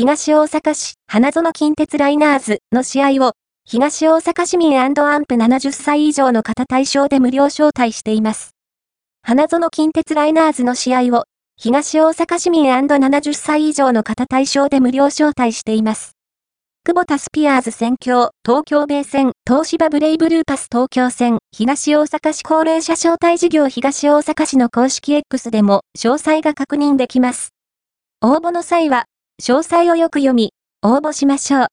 東大阪市花園近鉄ライナーズの試合を、東大阪市民アンプ70歳以上の方対象で無料招待しています。花園近鉄ライナーズの試合を、東大阪市民 &70 歳以上の方対象で無料招待しています。久保田スピアーズ選挙、東京米線、東芝ブレイブルーパス東京線、東大阪市高齢者招待事業東大阪市の公式 X でも詳細が確認できます。応募の際は、詳細をよく読み、応募しましょう。